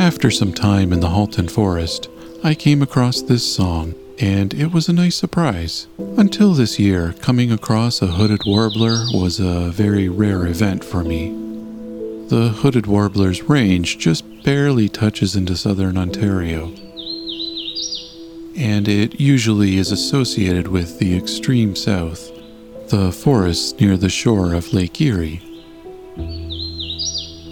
After some time in the Halton Forest, I came across this song, and it was a nice surprise. Until this year, coming across a hooded warbler was a very rare event for me. The hooded warbler's range just barely touches into southern Ontario, and it usually is associated with the extreme south, the forests near the shore of Lake Erie.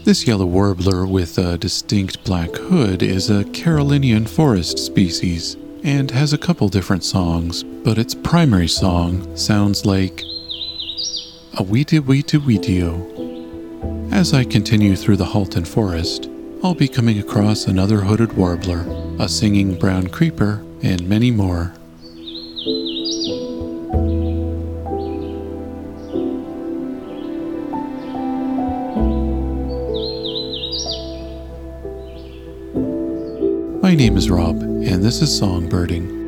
This yellow warbler with a distinct black hood is a Carolinian forest species and has a couple different songs, but its primary song sounds like a weety weety weetio. As I continue through the Halton Forest, I'll be coming across another hooded warbler, a singing brown creeper, and many more. My name is Rob, and this is Songbirding.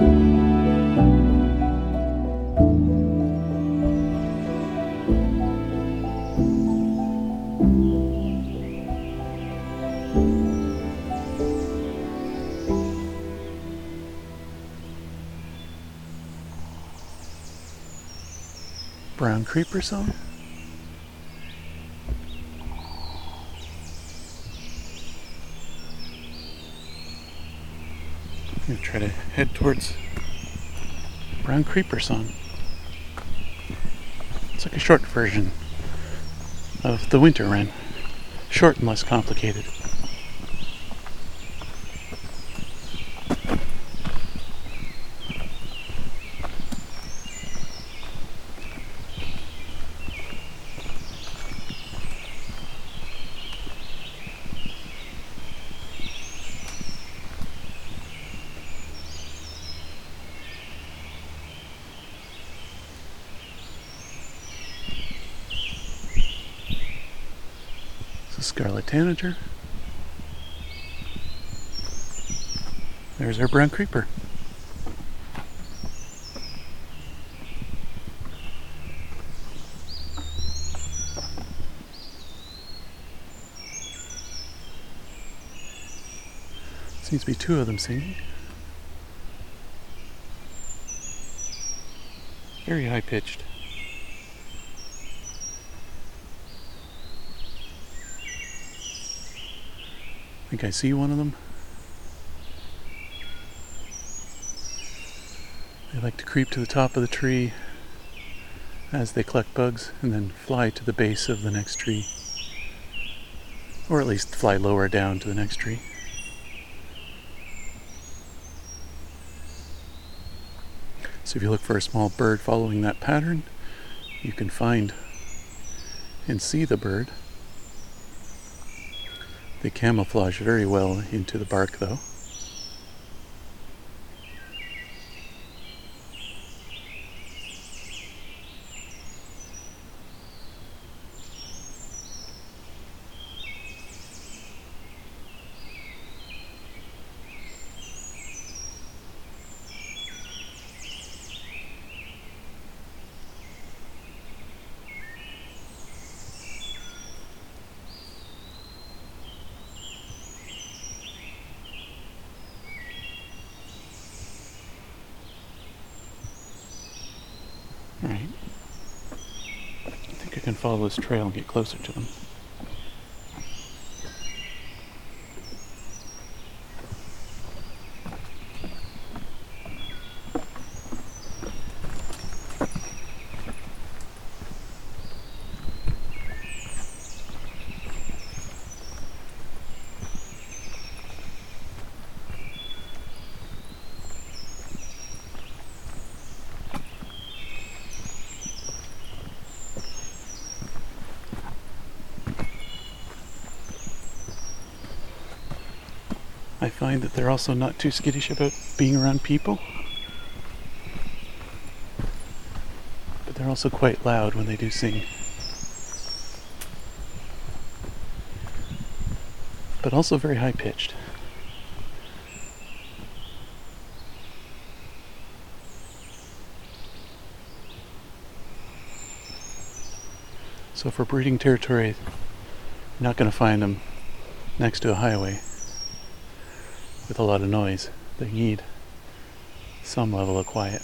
Brown Creeper song? I'm gonna try to head towards Brown Creeper song. It's like a short version of the winter wren. Short and less complicated. A scarlet tanager. There's our brown creeper. Seems to be two of them singing. Very high pitched. I think I see one of them. They like to creep to the top of the tree as they collect bugs and then fly to the base of the next tree. Or at least fly lower down to the next tree. So if you look for a small bird following that pattern, you can find and see the bird. They camouflage very well into the bark, though. Can follow this trail and get closer to them. I find that they're also not too skittish about being around people. But they're also quite loud when they do sing. But also very high pitched. So for breeding territory, you're not going to find them next to a highway with a lot of noise. They need some level of quiet.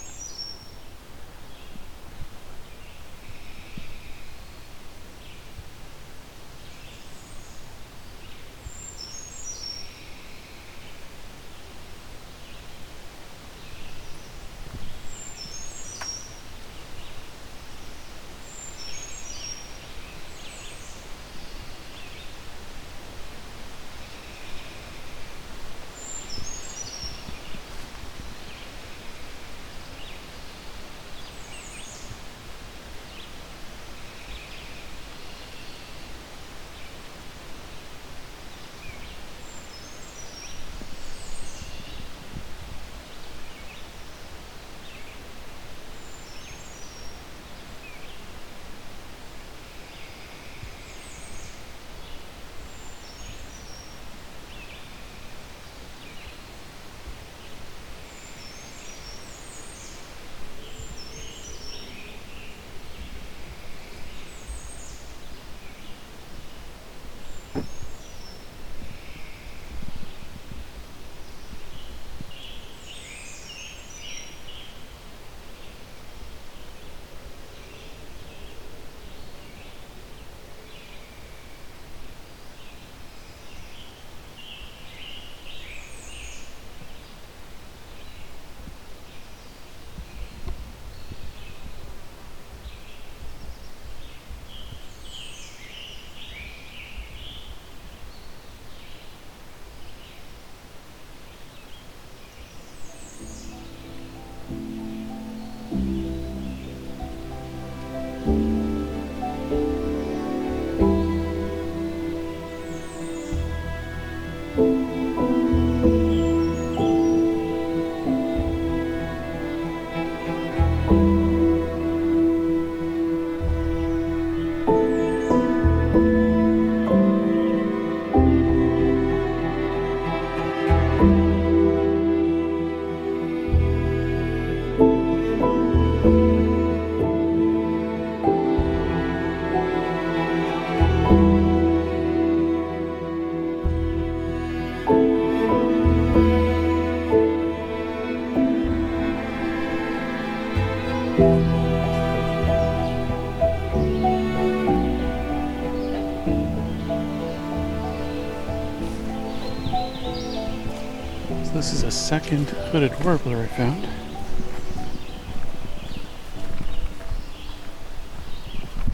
This is a second hooded warbler I found.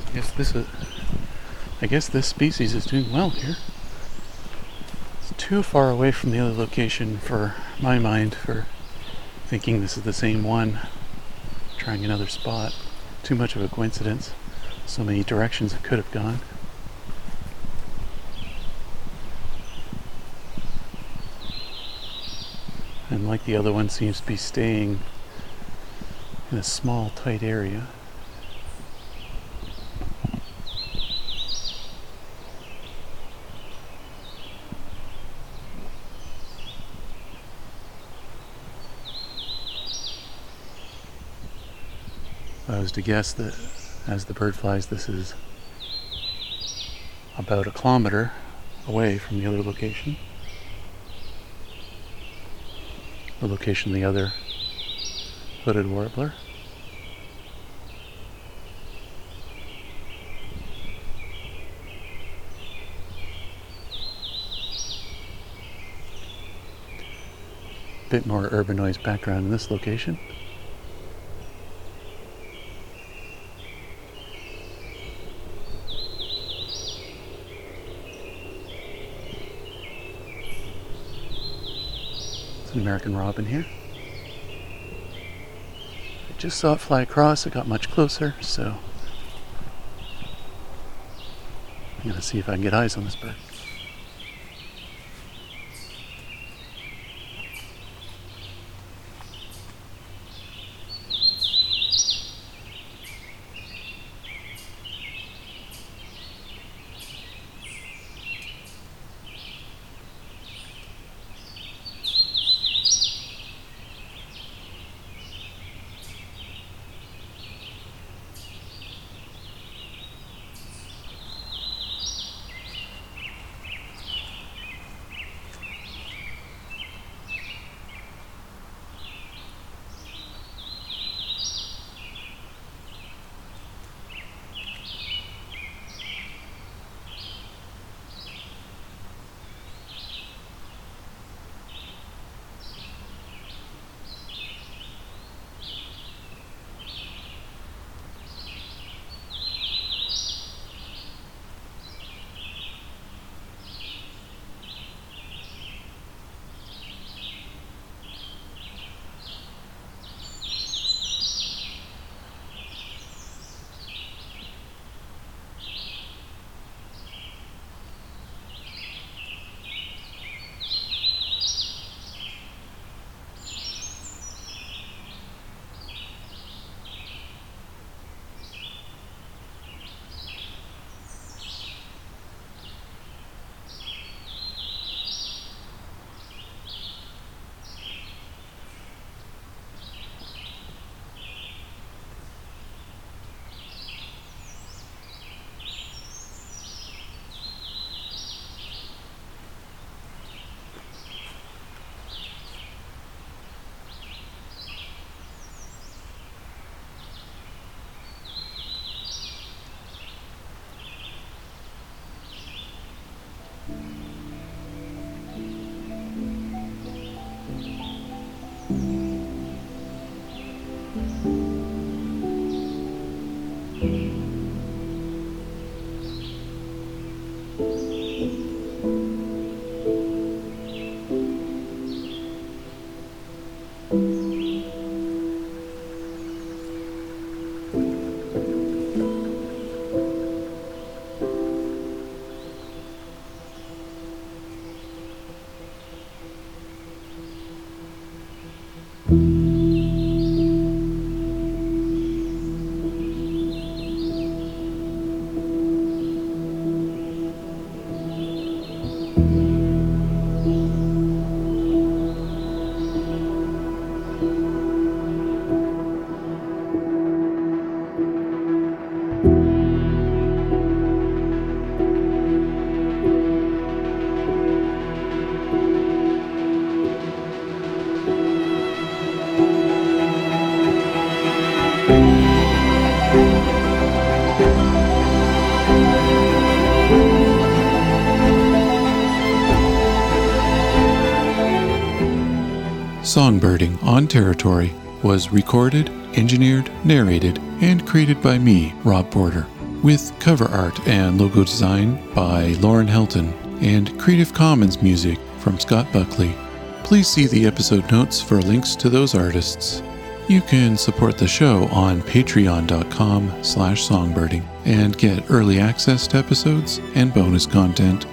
I guess this is I guess this species is doing well here. It's too far away from the other location for my mind for thinking this is the same one. Trying another spot. Too much of a coincidence. So many directions it could have gone. Like the other one seems to be staying in a small tight area. I was to guess that as the bird flies this is about a kilometer away from the other location the location the other hooded warbler. Bit more urban noise background in this location. An American robin here. I just saw it fly across, it got much closer, so I'm to see if I can get eyes on this bird. Songbirding on Territory was recorded, engineered, narrated, and created by me, Rob Porter, with cover art and logo design by Lauren Helton and Creative Commons music from Scott Buckley. Please see the episode notes for links to those artists. You can support the show on patreon.com slash songbirding and get early access to episodes and bonus content